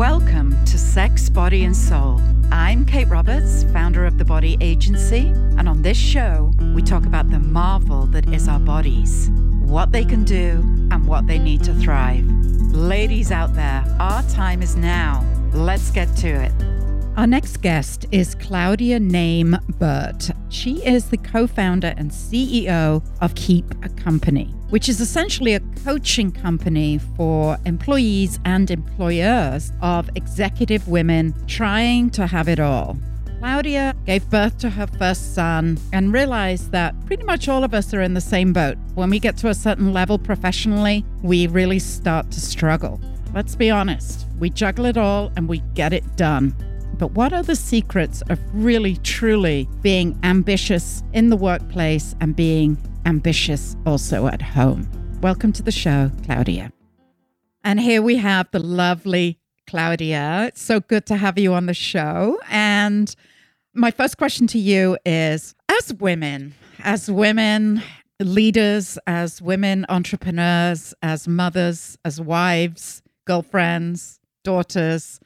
Welcome to Sex, Body, and Soul. I'm Kate Roberts, founder of The Body Agency, and on this show, we talk about the marvel that is our bodies, what they can do, and what they need to thrive. Ladies out there, our time is now. Let's get to it. Our next guest is Claudia Name Burt. She is the co founder and CEO of Keep a Company, which is essentially a coaching company for employees and employers of executive women trying to have it all. Claudia gave birth to her first son and realized that pretty much all of us are in the same boat. When we get to a certain level professionally, we really start to struggle. Let's be honest, we juggle it all and we get it done. But what are the secrets of really, truly being ambitious in the workplace and being ambitious also at home? Welcome to the show, Claudia. And here we have the lovely Claudia. It's so good to have you on the show. And my first question to you is as women, as women leaders, as women entrepreneurs, as mothers, as wives, girlfriends, daughters,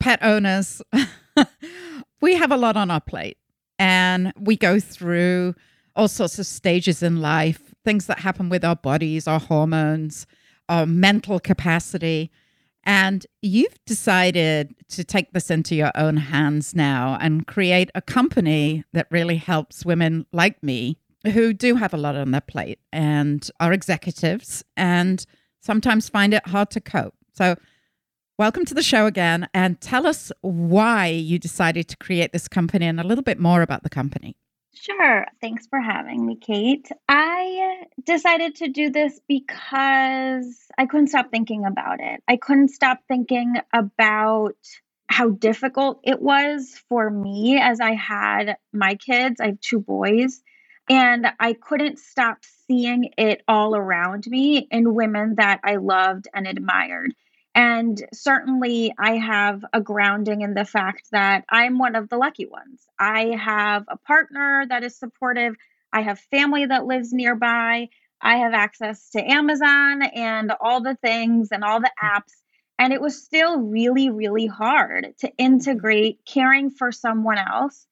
pet owners, we have a lot on our plate and we go through all sorts of stages in life, things that happen with our bodies, our hormones, our mental capacity. And you've decided to take this into your own hands now and create a company that really helps women like me who do have a lot on their plate and are executives and sometimes find it hard to cope. So, Welcome to the show again and tell us why you decided to create this company and a little bit more about the company. Sure. Thanks for having me, Kate. I decided to do this because I couldn't stop thinking about it. I couldn't stop thinking about how difficult it was for me as I had my kids. I have two boys. And I couldn't stop seeing it all around me in women that I loved and admired. And certainly, I have a grounding in the fact that I'm one of the lucky ones. I have a partner that is supportive. I have family that lives nearby. I have access to Amazon and all the things and all the apps. And it was still really, really hard to integrate caring for someone else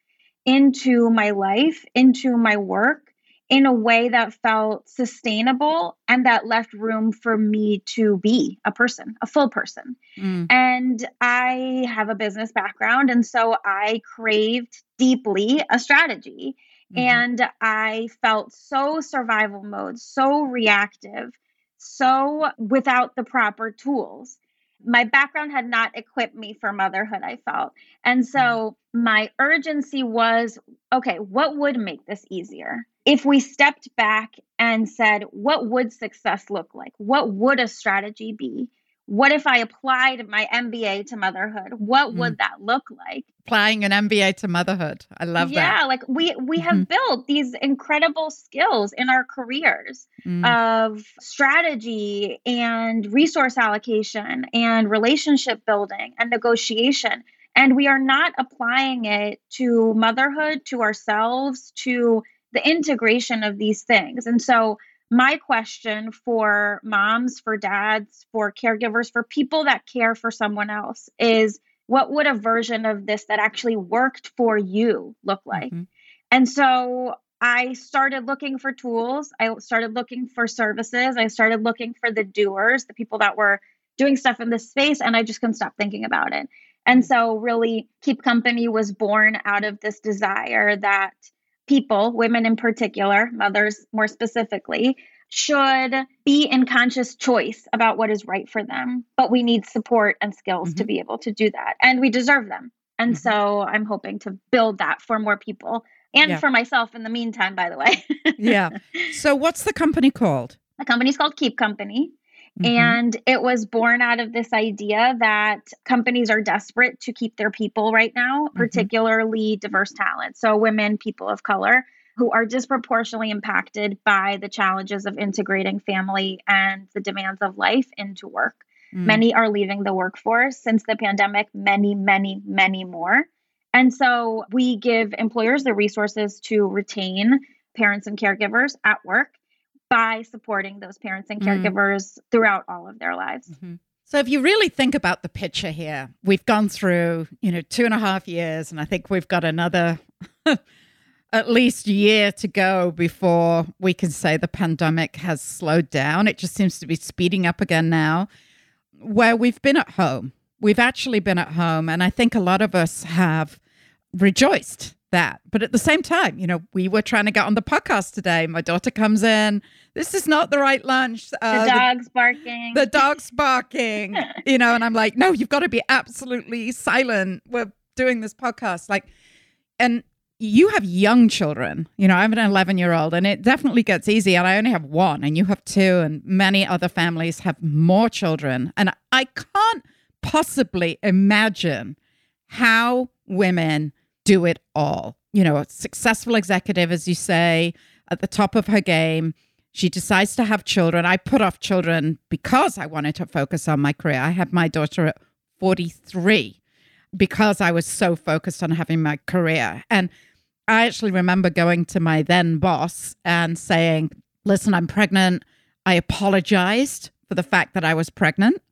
into my life, into my work, in a way that felt sustainable and that left room for me to be a person, a full person. Mm. And I have a business background. And so I craved deeply a strategy. Mm. And I felt so survival mode, so reactive, so without the proper tools. My background had not equipped me for motherhood, I felt. And so mm. my urgency was okay, what would make this easier? If we stepped back and said, what would success look like? What would a strategy be? What if I applied my MBA to motherhood? What mm. would that look like? Applying an MBA to motherhood. I love yeah, that. Yeah, like we we have mm-hmm. built these incredible skills in our careers mm. of strategy and resource allocation and relationship building and negotiation. And we are not applying it to motherhood, to ourselves, to the integration of these things. And so, my question for moms, for dads, for caregivers, for people that care for someone else is what would a version of this that actually worked for you look like? Mm-hmm. And so I started looking for tools. I started looking for services. I started looking for the doers, the people that were doing stuff in this space, and I just couldn't stop thinking about it. And mm-hmm. so, really, Keep Company was born out of this desire that people, women in particular, mothers more specifically, should be in conscious choice about what is right for them. But we need support and skills mm-hmm. to be able to do that. And we deserve them. And mm-hmm. so I'm hoping to build that for more people and yeah. for myself in the meantime, by the way. yeah. So, what's the company called? The company's called Keep Company. Mm-hmm. And it was born out of this idea that companies are desperate to keep their people right now, mm-hmm. particularly diverse talent. So, women, people of color who are disproportionately impacted by the challenges of integrating family and the demands of life into work. Mm. Many are leaving the workforce since the pandemic, many, many, many more. And so we give employers the resources to retain parents and caregivers at work by supporting those parents and mm-hmm. caregivers mm. throughout all of their lives. Mm-hmm. So if you really think about the picture here, we've gone through, you know, two and a half years, and I think we've got another at least year to go before we can say the pandemic has slowed down. It just seems to be speeding up again now, where we've been at home. We've actually been at home, and I think a lot of us have rejoiced that. But at the same time, you know, we were trying to get on the podcast today. My daughter comes in. This is not the right lunch. Uh, the dog's the, barking. The dog's barking. you know, and I'm like, no, you've got to be absolutely silent. We're doing this podcast. Like, and you have young children. You know, I have an 11 year old, and it definitely gets easy. And I only have one, and you have two, and many other families have more children. And I can't possibly imagine how women do it all. You know, a successful executive, as you say, at the top of her game. She decides to have children. I put off children because I wanted to focus on my career. I had my daughter at 43 because I was so focused on having my career. And I actually remember going to my then boss and saying, Listen, I'm pregnant. I apologized for the fact that I was pregnant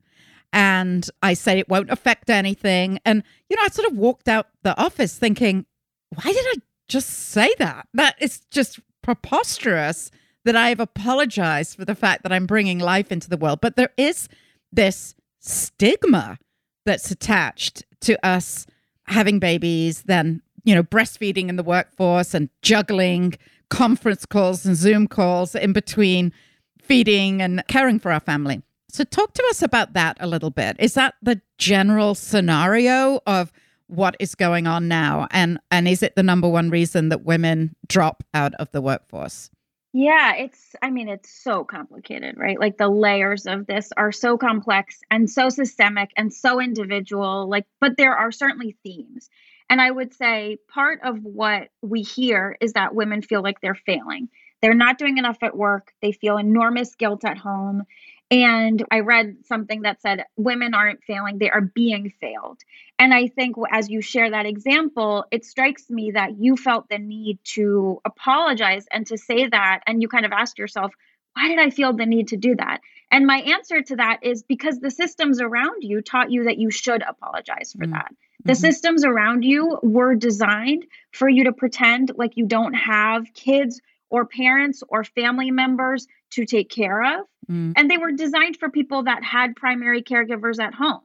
and I said it won't affect anything. And, you know, I sort of walked out the office thinking, why did I just say that? That is just preposterous that I have apologized for the fact that I'm bringing life into the world. But there is this stigma that's attached to us having babies, then, you know, breastfeeding in the workforce and juggling conference calls and Zoom calls in between feeding and caring for our family. So, talk to us about that a little bit. Is that the general scenario of what is going on now, and and is it the number one reason that women drop out of the workforce? Yeah, it's. I mean, it's so complicated, right? Like the layers of this are so complex and so systemic and so individual. Like, but there are certainly themes. And I would say part of what we hear is that women feel like they're failing. They're not doing enough at work. They feel enormous guilt at home. And I read something that said women aren't failing, they are being failed. And I think as you share that example, it strikes me that you felt the need to apologize and to say that. And you kind of asked yourself, why did I feel the need to do that? And my answer to that is because the systems around you taught you that you should apologize for mm-hmm. that. The mm-hmm. systems around you were designed for you to pretend like you don't have kids or parents or family members to take care of. Mm. And they were designed for people that had primary caregivers at home.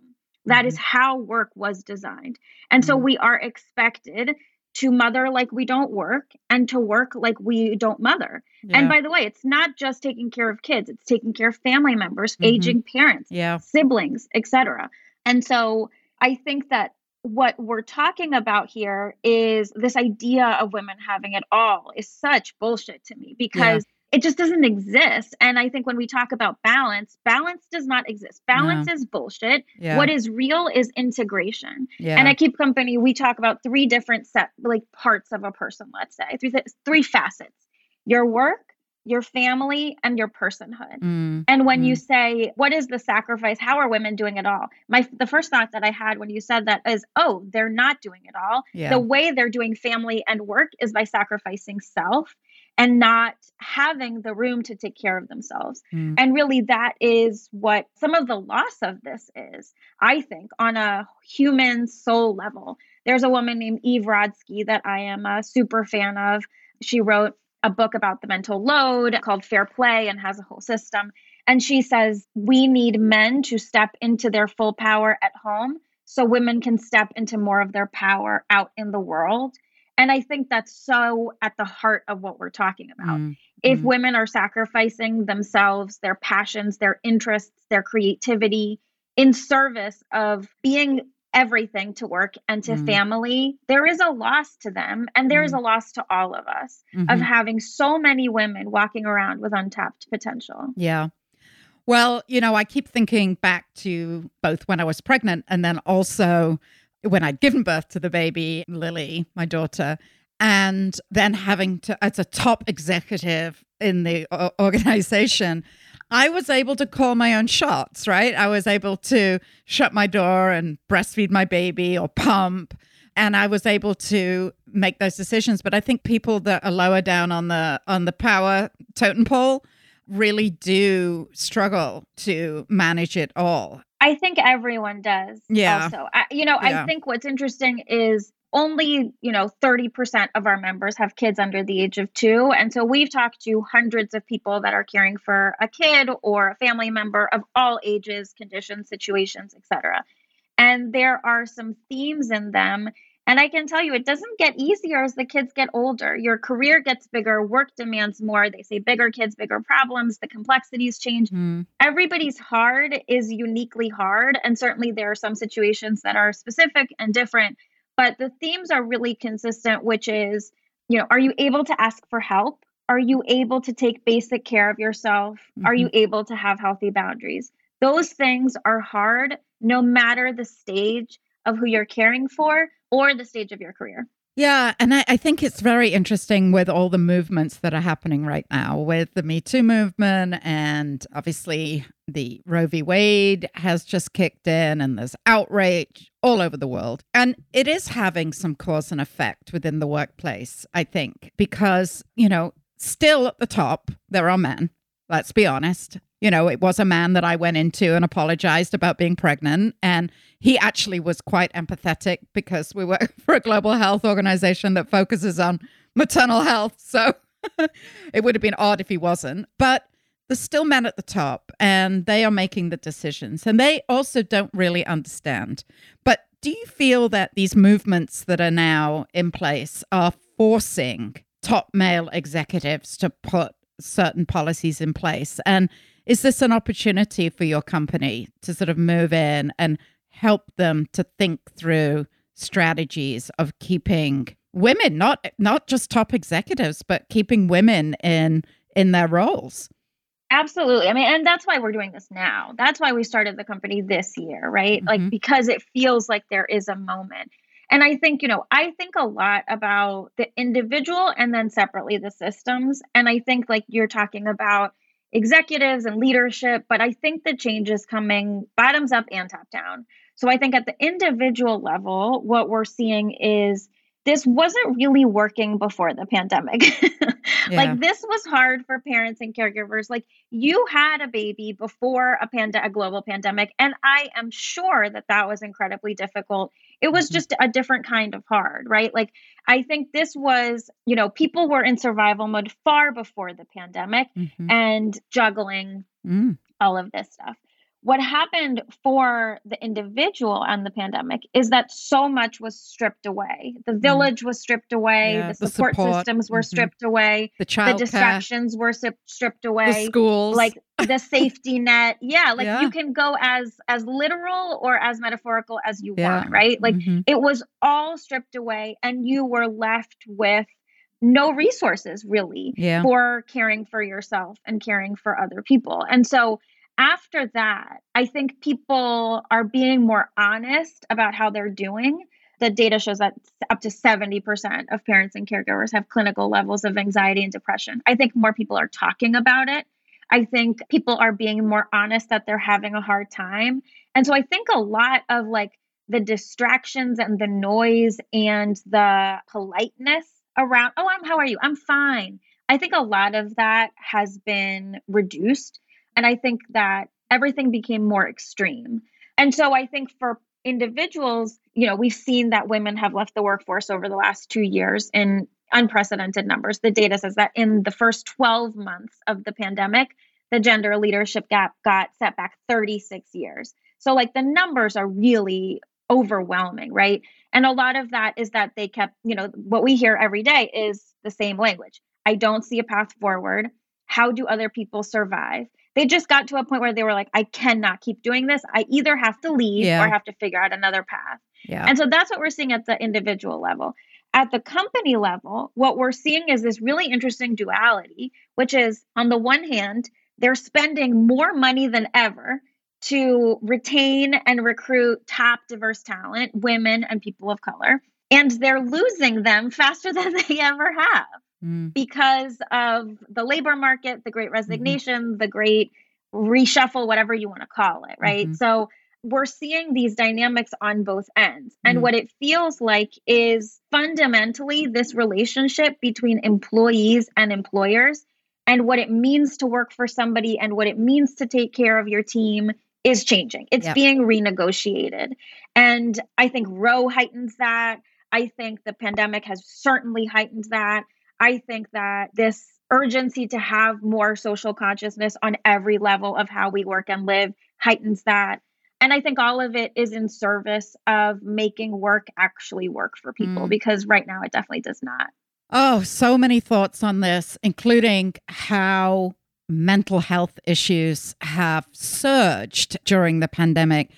That mm. is mm-hmm. how work was designed. And mm. so we are expected to mother like we don't work and to work like we don't mother. Yeah. And by the way, it's not just taking care of kids, it's taking care of family members, mm-hmm. aging parents, yeah. siblings, etc. And so I think that what we're talking about here is this idea of women having it all is such bullshit to me because yeah. It just doesn't exist. And I think when we talk about balance, balance does not exist. Balance no. is bullshit. Yeah. What is real is integration. Yeah. And at Keep Company, we talk about three different set like parts of a person, let's say, three three facets. Your work, your family and your personhood. Mm, and when mm. you say, what is the sacrifice? How are women doing it all? My the first thought that I had when you said that is, oh, they're not doing it all. Yeah. The way they're doing family and work is by sacrificing self and not having the room to take care of themselves. Mm. And really that is what some of the loss of this is, I think, on a human soul level. There's a woman named Eve Rodsky that I am a super fan of. She wrote a book about the mental load called Fair Play and has a whole system. And she says, we need men to step into their full power at home so women can step into more of their power out in the world. And I think that's so at the heart of what we're talking about. Mm, if mm. women are sacrificing themselves, their passions, their interests, their creativity in service of being everything to work and to mm. family, there is a loss to them. And there mm. a loss to all of us mm-hmm. of having so many women walking around with untapped potential. Yeah. Well, you know, I keep thinking back to both when I was pregnant and then also when I'd given birth to the baby, Lily, my daughter, and then having to, as a top executive in the organization, I was able to call my own shots, right? I was able to shut my door and breastfeed my baby or pump. And I was able to make those decisions. But I think people that are lower down on the on the power totem pole really do struggle to manage it all. I think everyone does. Yeah. Also, I, you know, Yeah. I think what's interesting is only, you know, 30% of our members have kids under the age of two. And so we've talked to hundreds of people that are caring for a kid or a family member of all ages, conditions, situations, etc. And there are some themes in them. And I can tell you, it doesn't get easier as the kids get older. Your career gets bigger, work demands more. They say bigger kids, bigger problems, the complexities change Mm. everybody's hard is uniquely hard and certainly there are some situations that are specific and different but the themes are really consistent which is you know are you able to ask for help are you able to take basic care of yourself are you able to have healthy boundaries those things are hard no matter the stage of who you're caring for or the stage of your career Yeah, and I, I think it's very interesting with all the movements that are happening right now with the Me Too movement, and obviously the Roe v. Wade has just kicked in, and there's outrage all over the world. And it is having some cause and effect within the workplace, I think, because, you know, still at the top, there are men, let's be honest. You know, it was a man that I went into and apologized about being pregnant. And he actually was quite empathetic because we work for a global health organization that focuses on maternal health. So it would have been odd if he wasn't. But there's still men at the top and they are making the decisions and they also don't really understand. But do you feel that these movements that are now in place are forcing top male executives to put certain policies in place? And is this an opportunity for your company to sort of move in and help them to think through strategies of keeping women not not just top executives but keeping women in in their roles Absolutely. I mean, and that's why we're doing this now. That's why we started the company this year, right? Mhm. Like, because it feels like there is a moment. And I think, you know, I think a lot about the individual and then separately the systems. And I think, like, you're talking about executives and leadership, but I think the change is coming bottoms up and top down. So I think at the individual level, what we're seeing is this wasn't really working before the pandemic. Yeah. like this was hard for parents and caregivers. Like you had a baby before a pand- a global pandemic and I am sure that that was incredibly difficult. It was Mhm. just a different kind of hard, right? Like I think this was, you know, people were in survival mode far before the pandemic Mhm. and juggling Mm. all of this stuff. What happened for the individual and the pandemic is that so much was stripped away. The village was stripped away. Yeah, the the support, support. systems were Mhm. stripped away, the the distractions were stripped the away. schools Like the safety net, yeah. Like Yeah. you can go as as literal or as metaphorical as you Yeah. want, right? Like Mhm. it was all stripped away, and you were left with no resources really for caring for yourself and caring for other people. And so after that, I think people are being more honest about how they're doing. The data shows that up to 70% of parents and caregivers have clinical levels of anxiety and depression. I think more people are talking about it. I think people are being more honest that they're having a hard time. And so I think a lot of like the distractions and the noise and the politeness around, oh, I'm how are you? I'm fine. I think a lot of that has been reduced. And I think that everything became more extreme. And so I think for individuals, you know, we've seen that women have left the workforce over the last two years in unprecedented numbers. The data says that in the first 12 months of the pandemic, the gender leadership gap got set back 36 years. So, like, the numbers are really overwhelming, right? And a lot of that is that they kept, you know, what we hear every day is the same language. I don't see a path forward. How do other people survive? They just got to a point where they were like, I cannot keep doing this. I either have to leave Yeah. or have to figure out another path. yeah And so that's what we're seeing at the individual level. At the company level, what we're seeing is this really interesting duality, which is on the one hand, they're spending more money than ever to retain and recruit top diverse talent, women and people of color. And they're losing them faster than they ever have Mm. because of the labor market, the great resignation, the great reshuffle, whatever you want to call it, right? Mhm. So we're seeing these dynamics on both ends. And Mm. what it feels like is fundamentally this relationship between employees and employers and what it means to work for somebody and what it means to take care of your team is changing. It's Yep. being renegotiated. And I think Roe heightens that. I think the pandemic has certainly heightened that. I think that this urgency to have more social consciousness on every level of how we work and live heightens that. And I think all of it is in service of making work actually work for people Mm. because right now it definitely does not. Oh, so many thoughts on this, including how mental health issues have surged during the pandemic.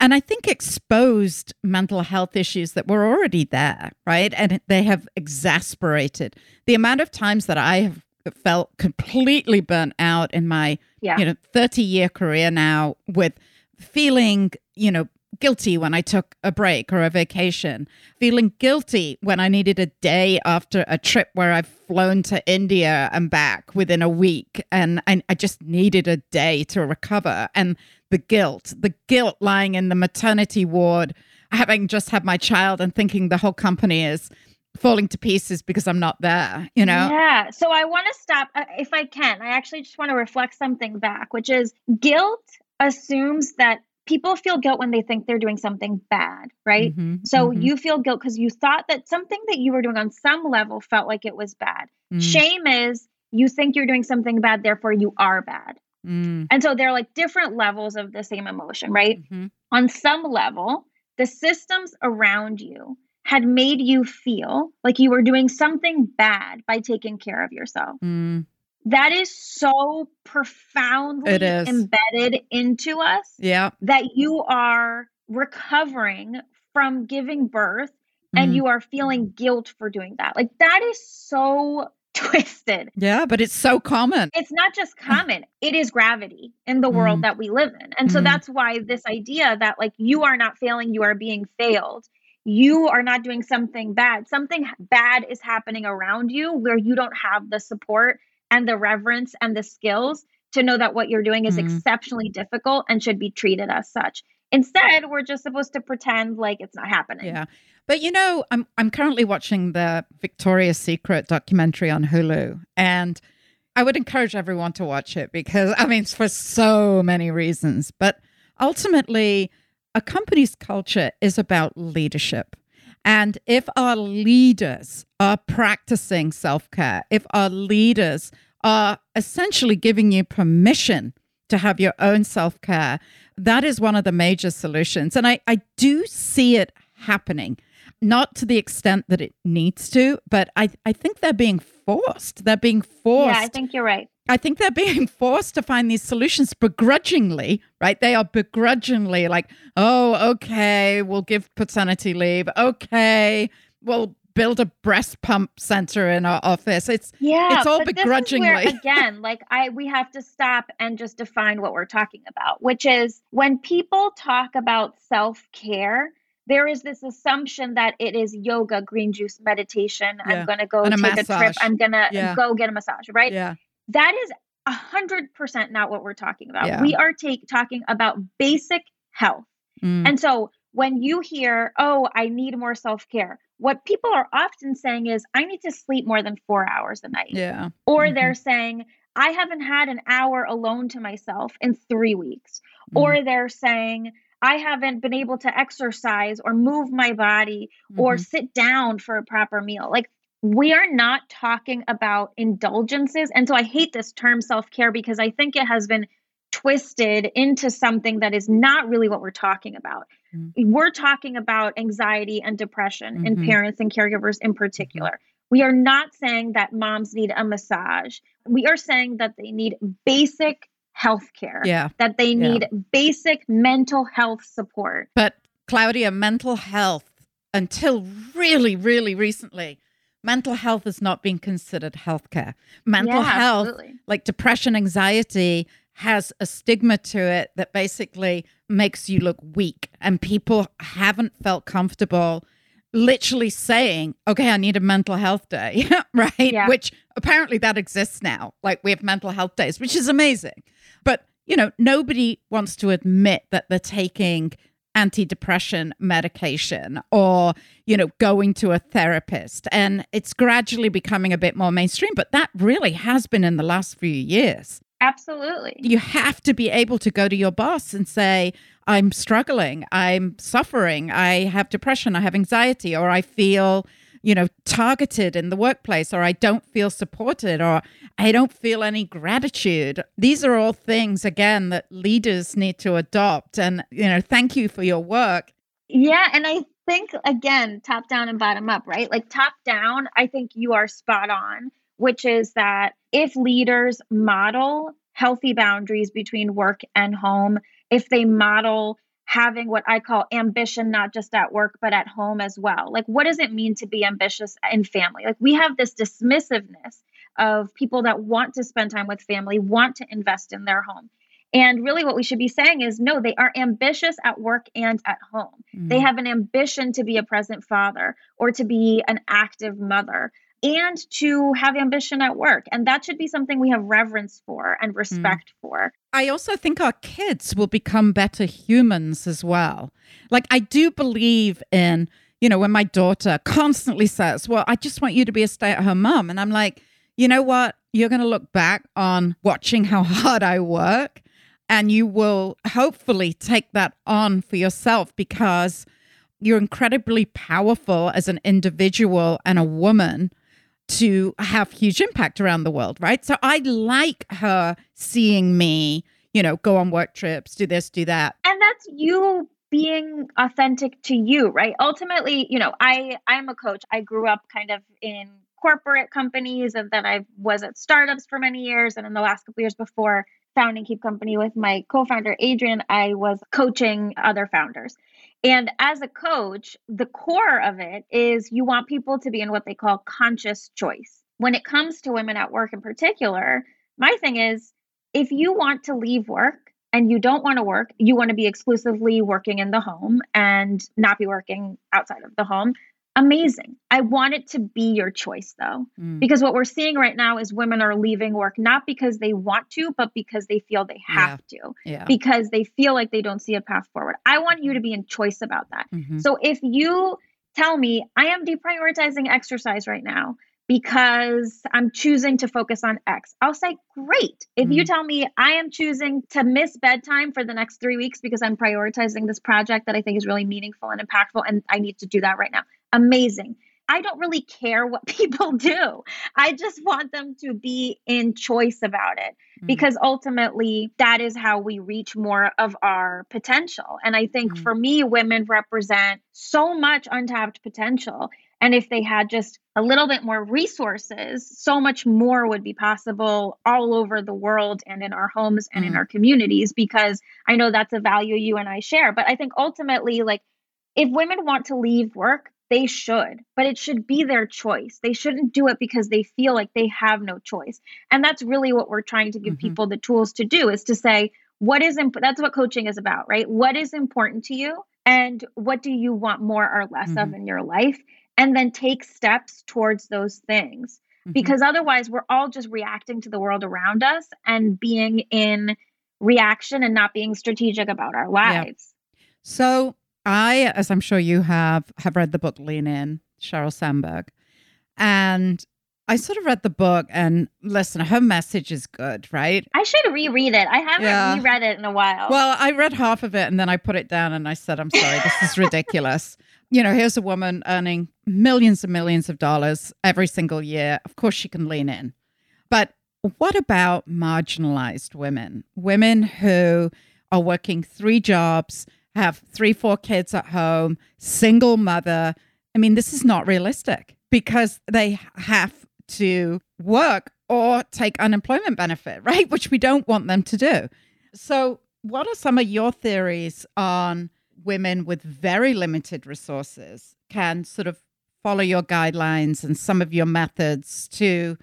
And I think exposed mental health issues that were already there, right? And they have exasperated the amount of times that I have felt completely burnt out in my Yeah. you know 30 year career now with feeling you know guilty when i took a break or a vacation feeling guilty when i needed a day after a trip where i've flown to india and back within a week and I, I just needed a day to recover and the guilt the guilt lying in the maternity ward having just had my child and thinking the whole company is falling to pieces because i'm not there you know Yeah. So I want to stop, uh, if I can. I actually just want to reflect something back, which is guilt assumes that people feel guilt when they think they're doing something bad, right? Mhm, So mhm, you feel guilt because you thought that something that you were doing on some level felt like it was bad. mm, Shame is you think you're doing something bad, therefore you are bad. Mm, And so they're like different levels of the same emotion, right? mhm. on some level, the systems around you had made you feel like you were doing something bad by taking care of yourself. Mm, That is so profoundly It is. embedded into us yeah. that you are recovering from giving birth and Mhm. you are feeling guilt for doing that. Like that is so twisted. Yeah, but it's so common. It's not just common, it is gravity in the world Mm. that we live in. And so Mm. that's why this idea that like you are not failing, you are being failed. You are not doing something bad. Something bad is happening around you where you don't have the support and the reverence and the skills to know that what you're doing is Mm. exceptionally difficult and should be treated as such. Instead, we're just supposed to pretend like it's not happening. Yeah. But you know, I'm I'm currently watching the Victoria's Secret documentary on Hulu and I would encourage everyone to watch it because I mean for so many reasons, but ultimately a company's culture is about leadership. And if our leaders are practicing self-care, if our leaders are essentially giving you permission to have your own self care. That is one of the major solutions. And I, I do see it happening, not to the extent that it needs to, but I, I think they're being forced. They're being forced. Yeah, I think you're right. I think they're being forced to find these solutions begrudgingly, right? They are begrudgingly like, oh, okay, we'll give paternity leave. Okay, we'll build a breast pump center in our office. It's Yeah, It's all is where, begrudgingly. again, like I, we have to stop and just define what we're talking about, which is when people talk about self care. There is this assumption that it is yoga, green juice, meditation. Yeah, I'm going to go and a take a trip. I'm going to Yeah. go get a massage, right? yeah, That is a hundred percent not what we're talking about. Yeah. We are take, talking about basic health. Mm, And so when you hear, oh, I need more self care, what people are often saying is, I need to sleep more than four hours a night. yeah, Or Mhm. they're saying, I haven't had an hour alone to myself in three weeks. Mm. Or they're saying, I haven't been able to exercise or move my body or Mhm. sit down for a proper meal. Like, we are not talking about indulgences. And so I hate this term self care because I think it has been twisted into something that is not really what we're talking about. Mm. We're talking about anxiety and depression in Mhm. parents and caregivers in particular. We are not saying that moms need a massage. We are saying that they need basic health care, yeah. that they Yeah. need basic mental health support. But Claudia, mental health until really, really recently, mental health has not been considered healthcare. Mental Yeah, health, absolutely. like depression, anxiety, has a stigma to it that basically makes you look weak. And people haven't felt comfortable literally saying, okay, I need a mental health day, right? Yeah. Which apparently that exists now. Like we have mental health days, which is amazing. But, you know, nobody wants to admit that they're taking antidepressant medication or, you know, going to a therapist. And it's gradually becoming a bit more mainstream, but that really has been in the last few years. Absolutely. You have to be able to go to your boss and say, I'm struggling, I'm suffering, I have depression, I have anxiety, or I feel, you know, targeted in the workplace, or I don't feel supported, or I don't feel any gratitude. These are all things, again, that leaders need to adopt. And, you know, thank you for your work. Yeah. And I think, again, top down and bottom up, right? Like top down, I think you are spot on, which is that if leaders model healthy boundaries between work and home, if they model having what I call ambition, not just at work, but at home as well. Like, what does it mean to be ambitious in family? Like, we have this dismissiveness of people that want to spend time with family, want to invest in their home. And really, what we should be saying is no, they are ambitious at work and at home. Mm-hmm. They have an ambition to be a present father or to be an active mother and to have ambition at work. And that should be something we have reverence for and mm. respect mm. for. I also think our kids will become better humans as well. Like, I do believe in, you know, when my daughter constantly says, Well, I just want you to be a stay at home mom. And I'm like, You know what? You're going to look back on watching how hard I work, and you will hopefully take that on for yourself because you're incredibly powerful as an individual and a woman to have huge impact around the world, right? So I like her seeing me, you know, go on work trips, do this, do that. And that's you being authentic to you, right? Ultimately, you know, I I'm a coach. I grew up kind of in corporate companies and then I was at startups for many years and in the last couple years before founding Keep Company with my co-founder Adrian, I was coaching other founders. And as a coach, the core of it is you want people to be in what they call conscious choice. When it comes to women at work in particular, my thing is if you want to leave work and you don't want to work, you want to be exclusively working in the home and not be working outside of the home, amazing. I want it to be your choice though, mm. because what we're seeing right now is women are leaving work not because they want to, but because they feel they have yeah. to, yeah. because they feel like they don't see a path forward. I want you to be in choice about that. Mm-hmm. So if you tell me, I am deprioritizing exercise right now because I'm choosing to focus on X. I'll say, great. If mm-hmm. you tell me I am choosing to miss bedtime for the next three weeks because I'm prioritizing this project that I think is really meaningful and impactful, and I need to do that right now, amazing. I don't really care what people do. I just want them to be in choice about it mm-hmm. because ultimately that is how we reach more of our potential. And I think mm-hmm. for me, women represent so much untapped potential. And if they had just a little bit more resources, so much more would be possible all over the world and in our homes and mm. in our communities, because I know that's a value you and I share. But I think ultimately, like, if women want to leave work, they should, but it should be their choice. They shouldn't do it because they feel like they have no choice. And that's really what we're trying to give mm-hmm. people the tools to do is to say, what is imp- that's what coaching is about, right? What is important to you and what do you want more or less mm-hmm. of in your life? and then take steps towards those things. Mm-hmm. Because otherwise, we're all just reacting to the world around us and being in reaction and not being strategic about our lives. Yeah. So, I, as I'm sure you have, have read the book Lean In, Sheryl Sandberg. And I sort of read the book and listen, her message is good, right? I should reread it. I haven't yeah. reread it in a while. Well, I read half of it and then I put it down and I said, I'm sorry, this is ridiculous you know, here's a woman earning millions and millions of dollars every single year. Of course, she can lean in. But what about marginalized women? Women who are working three jobs, have three, four kids at home, single mother. I mean, this is not realistic because they have to work or take unemployment benefit, right? Which we don't want them to do. So, what are some of your theories on women with very limited resources can sort of follow your guidelines and some of your methods to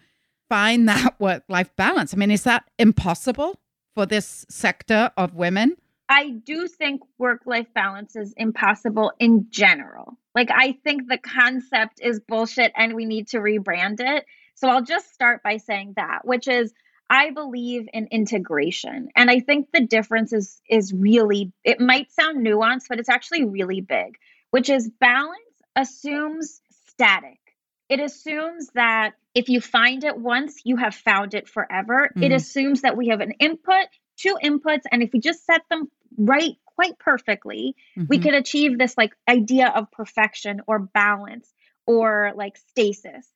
find that work life balance. I mean, is that impossible for this sector of women? I do think work life balance is impossible in general. Like, I think the concept is bullshit and we need to rebrand it. So I'll just start by saying that, which is I believe in integration. And I think the difference is is really it might sound nuanced, but it's actually really big, which is balance assumes static. it assumes that if you find it once, you have found it forever. Mm. It assumes that we have an input, two inputs, and if we just set them right quite perfectly, mm-hmm. we could achieve this like idea of perfection or balance or like stasis.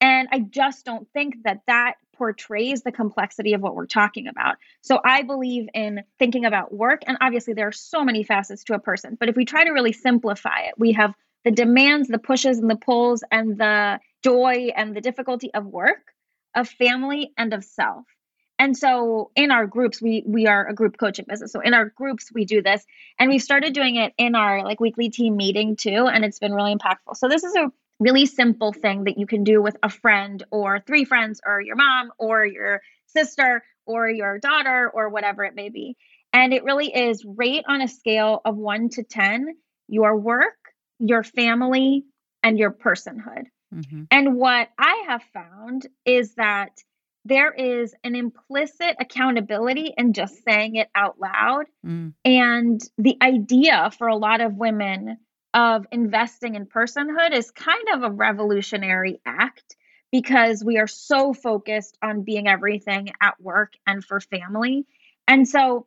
And I just don't think that that portrays the complexity of what we're talking about. So I believe in thinking about work. And obviously, there are so many facets to a person. But if we try to really simplify it, we have the demands, the pushes, and the pulls, and the joy and the difficulty of work, of family, and of self. And so in our groups, we we are a group coaching business. So in our groups, we do this, and we've started doing it in our like weekly team meeting too, and it's been really impactful. So this is a really simple thing that you can do with a friend or three friends or your mom or your sister or your daughter or whatever it may be. And it really is rate on a scale of 1 to 10 your work, your family, and your personhood. Mm-hmm. And what I have found is that there is an implicit accountability in just saying it out loud. Mm. And the idea for a lot of women of investing in personhood is kind of a revolutionary act because we are so focused on being everything at work and for family. And so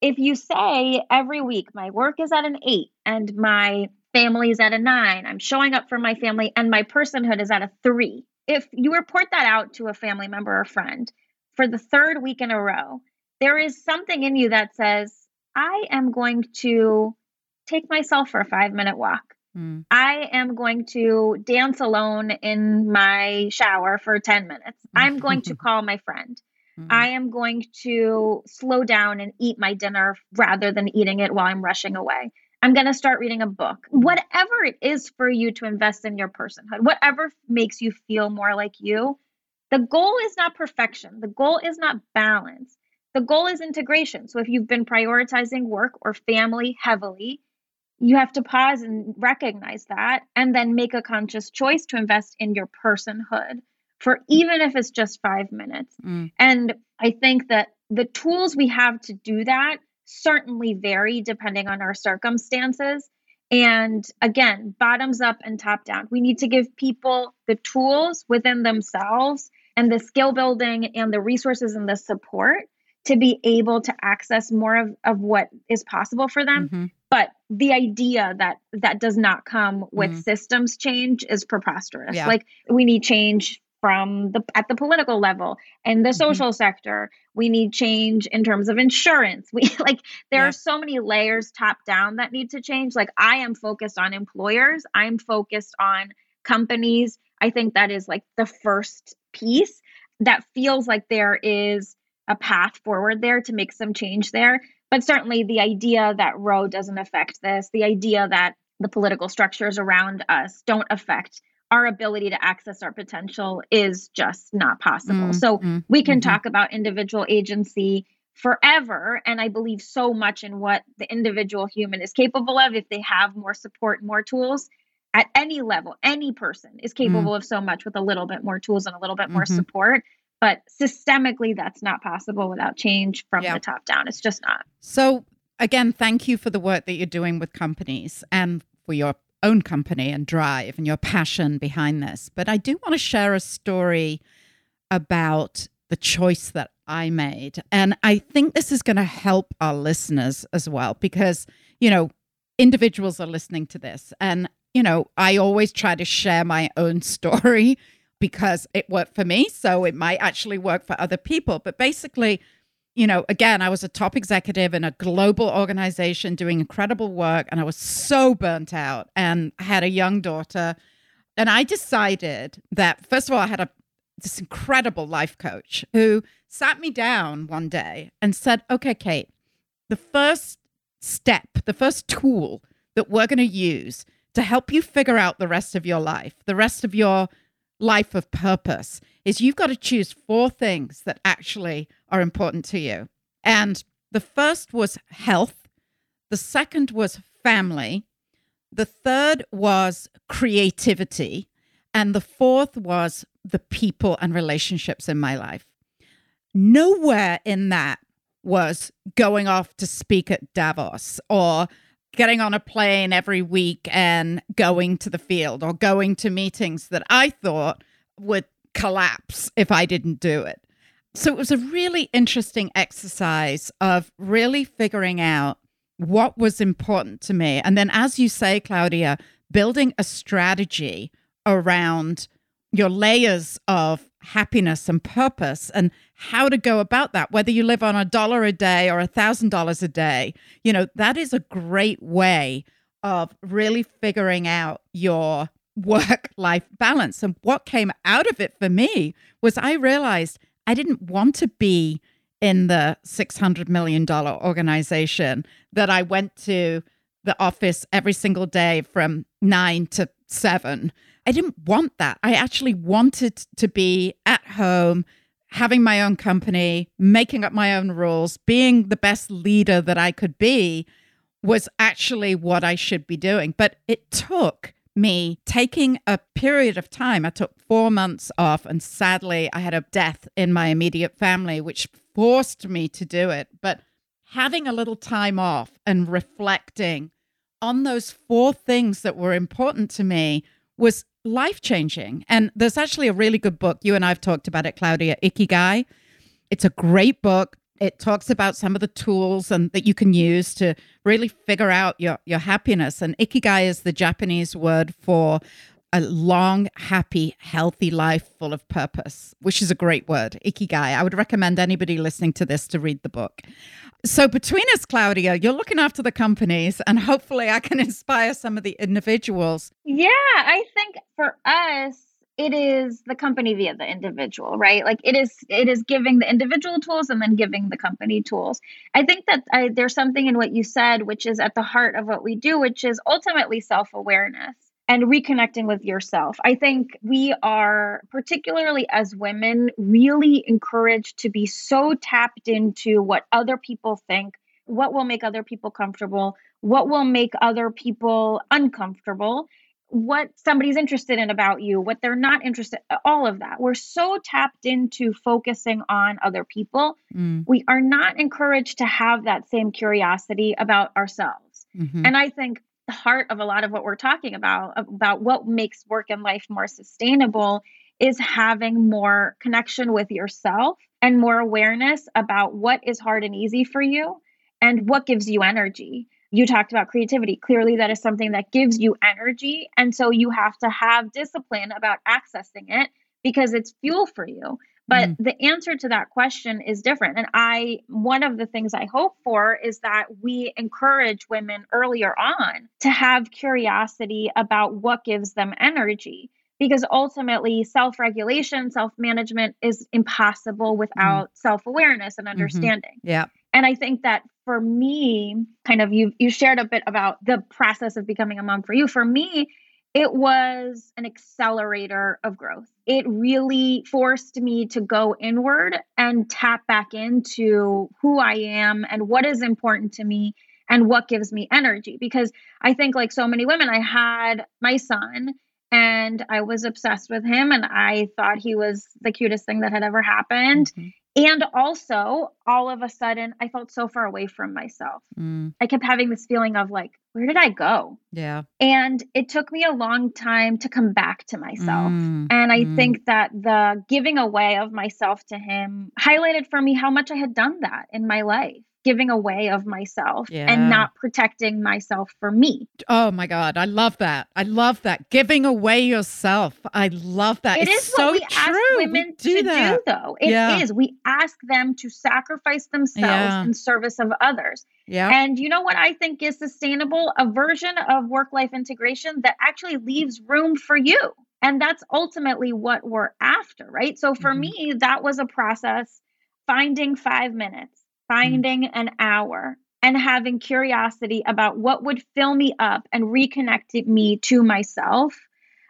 if you say every week, my work is at an eight and my family is at a nine, I'm showing up for my family and my personhood is at a three. If you report that out to a family member or friend for the third week in a row, there is something in you that says, I am going to take myself for a five minute walk. Mm. I am going to dance alone in my shower for 10 minutes. I'm going to call my friend. Mm. I am going to slow down and eat my dinner rather than eating it while I'm rushing away. I'm going to start reading a book. Whatever it is for you to invest in your personhood, whatever makes you feel more like you, the goal is not perfection. The goal is not balance. The goal is integration. So if you've been prioritizing work or family heavily, you have to pause and recognize that and then make a conscious choice to invest in your personhood for even if it's just five minutes. Mm. And I think that the tools we have to do that certainly vary depending on our circumstances. And again, bottoms up and top down. We need to give people the tools within themselves and the skill building and the resources and the support to be able to access more of, of what is possible for them. Mm-hmm. But the idea that that does not come with mm-hmm. systems change is preposterous. Yeah. Like we need change from the at the political level and the mm-hmm. social sector. We need change in terms of insurance. We like there yeah. are so many layers top down that need to change. Like I am focused on employers. I'm focused on companies. I think that is like the first piece that feels like there is a path forward there to make some change there. But certainly the idea that Roe doesn't affect this, the idea that the political structures around us don't affect our ability to access our potential is just not possible. Mm, so mm, we can mm-hmm. talk about individual agency forever. And I believe so much in what the individual human is capable of if they have more support, more tools at any level. Any person is capable mm. of so much with a little bit more tools and a little bit more mm-hmm. support but systemically that's not possible without change from yeah. the top down it's just not so again thank you for the work that you're doing with companies and for your own company and drive and your passion behind this but i do want to share a story about the choice that i made and i think this is going to help our listeners as well because you know individuals are listening to this and you know i always try to share my own story because it worked for me. So it might actually work for other people. But basically, you know, again, I was a top executive in a global organization doing incredible work, and I was so burnt out and I had a young daughter. And I decided that, first of all, I had a this incredible life coach who sat me down one day and said, Okay, Kate, the first step, the first tool that we're going to use to help you figure out the rest of your life, the rest of your life of purpose is you've got to choose four things that actually are important to you. And the first was health, the second was family, the third was creativity, and the fourth was the people and relationships in my life. Nowhere in that was going off to speak at Davos or getting on a plane every week and going to the field or going to meetings that I thought would collapse if I didn't do it. So it was a really interesting exercise of really figuring out what was important to me. And then, as you say, Claudia, building a strategy around your layers of happiness and purpose and how to go about that, whether you live on a dollar a day or a thousand dollars a day. You know, that is a great way of really figuring out your work life balance. And what came out of it for me was I realized I didn't want to be in the $600 million organization that I went to the office every single day from nine to seven. I didn't want that. I actually wanted to be at home, having my own company, making up my own rules, being the best leader that I could be was actually what I should be doing. But it took me taking a period of time. I took four months off, and sadly, I had a death in my immediate family, which forced me to do it. But having a little time off and reflecting on those four things that were important to me was life changing. And there's actually a really good book. You and I've talked about it, Claudia Ikigai. It's a great book it talks about some of the tools and that you can use to really figure out your your happiness. And ikigai is the japanese word for a long happy healthy life full of purpose which is a great word ikigai. I would recommend anybody listening to this to read the book. So between us claudia you're looking after the companies and hopefully i can inspire some of the individuals. Yeah i think for us it is the company via the individual right? Like it is it is giving the individual tools and then giving the company tools. I think that I, there's something in what you said which is at the heart of what we do which is ultimately self-awareness and reconnecting with yourself. I think we are particularly as women really encouraged to be so tapped into what other people think what will make other people comfortable what will make other people uncomfortable what somebody's interested in about you, what they're not interested, all of that. We're so tapped into focusing on other people. Mm. We are not encouraged to have that same curiosity about ourselves. Mm-hmm. And I think the heart of a lot of what we're talking about about what makes work and life more sustainable is having more connection with yourself and more awareness about what is hard and easy for you and what gives you energy you talked about creativity. Clearly, that is something that gives you energy. And so you have to have discipline about accessing it because it's fuel for you. But mm. the answer to that question is different. And I, one of the things I hope for is that we encourage women earlier on to have curiosity about what gives them energy. Because ultimately, self regulation, self management is impossible without mm. self awareness and mm-hmm. understanding. Mm-hmm. Yeah. And I think that for me, kind of you you shared a bit about the process of becoming a mom for you. For me, it was an accelerator of growth. It really forced me to go inward and tap back into who I am and what is important to me and what gives me energy. Because I think, like so many women, I had my son and I was obsessed with him and I thought he was the cutest thing that had ever happened. Mm-hmm. And also, all of a sudden, I felt so far away from myself. Mm. I kept having this feeling of like, where did I go? Yeah. And it took me a long time to come back to myself. Mm. And I mm. think that the giving away of myself to him highlighted for me how much I had done that in my life giving away of myself yeah. and not protecting myself for me. Oh my God. I love that. I love that. Giving away yourself. I love that. It it's is so what we true. ask women we to that. do, though. It yeah. is. We ask them to sacrifice themselves yeah. in service of others. Yeah. And you know what I think is sustainable? A version of work life integration that actually leaves room for you. And that's ultimately what we're after, right? So for mm-hmm. me, that was a process finding five minutes. Finding an hour and having curiosity about what would fill me up and reconnect me to myself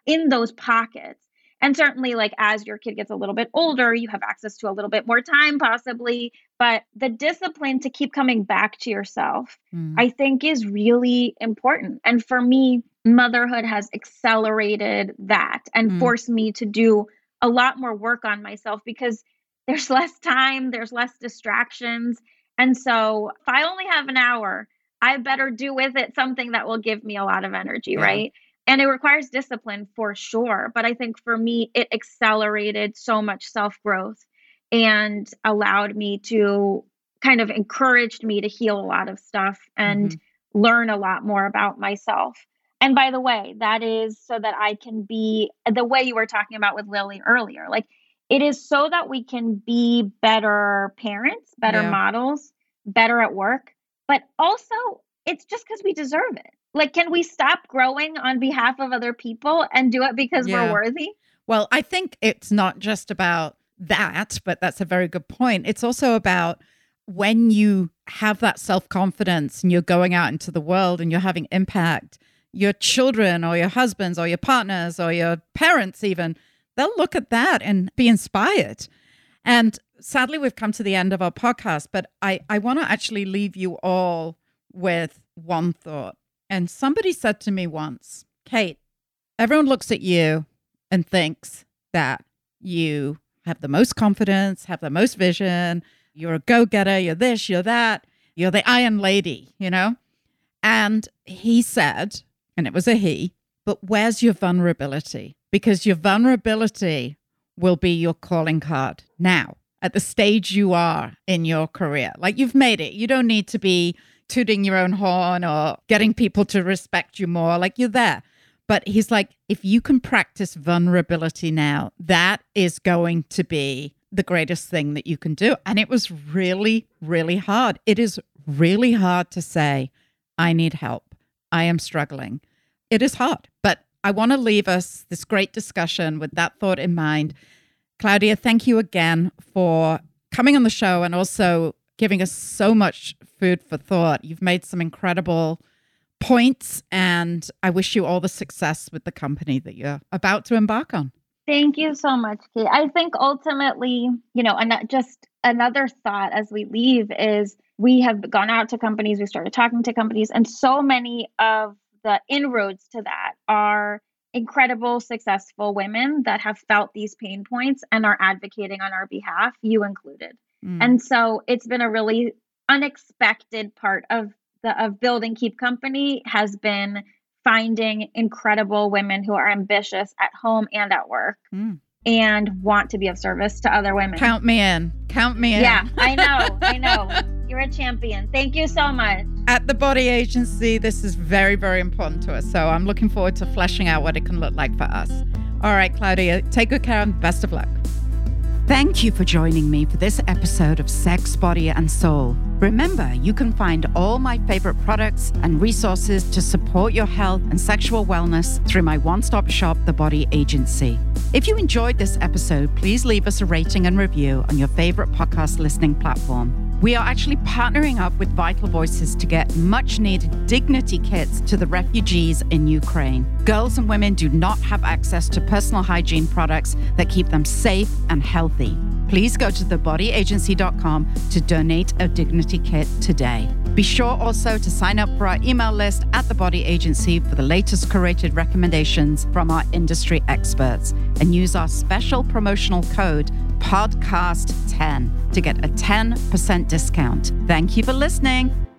in those pockets. And certainly, like as your kid gets a little bit older, you have access to a little bit more time, possibly. But the discipline to keep coming back to yourself, mm. I think, is really important. And for me, motherhood has accelerated that and mm. forced me to do a lot more work on myself because there's less time, there's less distractions. And so if I only have an hour, I better do with it something that will give me a lot of energy, yeah. right? And it requires discipline for sure. But I think for me, it accelerated so much self growth and allowed me to kind of encouraged me to heal a lot of stuff and mm-hmm. learn a lot more about myself. And by the way, that is so that I can be the way you were talking about with Lily earlier. Like it is so that we can be better parents, better yeah. models, better at work, but also it's just because we deserve it. Like, can we stop growing on behalf of other people and do it because yeah. we're worthy? Well, I think it's not just about that, but that's a very good point. It's also about when you have that self confidence and you're going out into the world and you're having impact, your children or your husbands or your partners or your parents, even, they'll look at that and be inspired. And sadly, we've come to the end of our podcast, but I, I want to actually leave you all with one thought. And somebody said to me once, Kate, everyone looks at you and thinks that you have the most confidence, have the most vision, you're a go getter, you're this, you're that, you're the iron lady, you know? And he said, and it was a he, but where's your vulnerability? Because your vulnerability will be your calling card now at the stage you are in your career. Like you've made it. You don't need to be tooting your own horn or getting people to respect you more. Like you're there. But he's like, if you can practice vulnerability now, that is going to be the greatest thing that you can do. And it was really, really hard. It is really hard to say, I need help. I am struggling. It is hard. But I want to leave us this great discussion with that thought in mind. Claudia, thank you again for coming on the show and also giving us so much food for thought. You've made some incredible points, and I wish you all the success with the company that you're about to embark on. Thank you so much, Kate. I think ultimately, you know, and just another thought as we leave is we have gone out to companies, we started talking to companies, and so many of the inroads to that are incredible, successful women that have felt these pain points and are advocating on our behalf, you included. Mm. And so it's been a really unexpected part of the of building Keep Company has been finding incredible women who are ambitious at home and at work. Mm. And want to be of service to other women. Count me in. Count me in. Yeah, I know. I know. You're a champion. Thank you so much. At the Body Agency, this is very, very important to us. So I'm looking forward to fleshing out what it can look like for us. All right, Claudia, take good care and best of luck. Thank you for joining me for this episode of Sex, Body, and Soul. Remember, you can find all my favorite products and resources to support your health and sexual wellness through my one stop shop, The Body Agency. If you enjoyed this episode, please leave us a rating and review on your favorite podcast listening platform. We are actually partnering up with Vital Voices to get much needed dignity kits to the refugees in Ukraine. Girls and women do not have access to personal hygiene products that keep them safe and healthy. Please go to thebodyagency.com to donate a dignity kit today. Be sure also to sign up for our email list at the Body Agency for the latest curated recommendations from our industry experts and use our special promotional code podcast10 to get a 10% discount. Thank you for listening.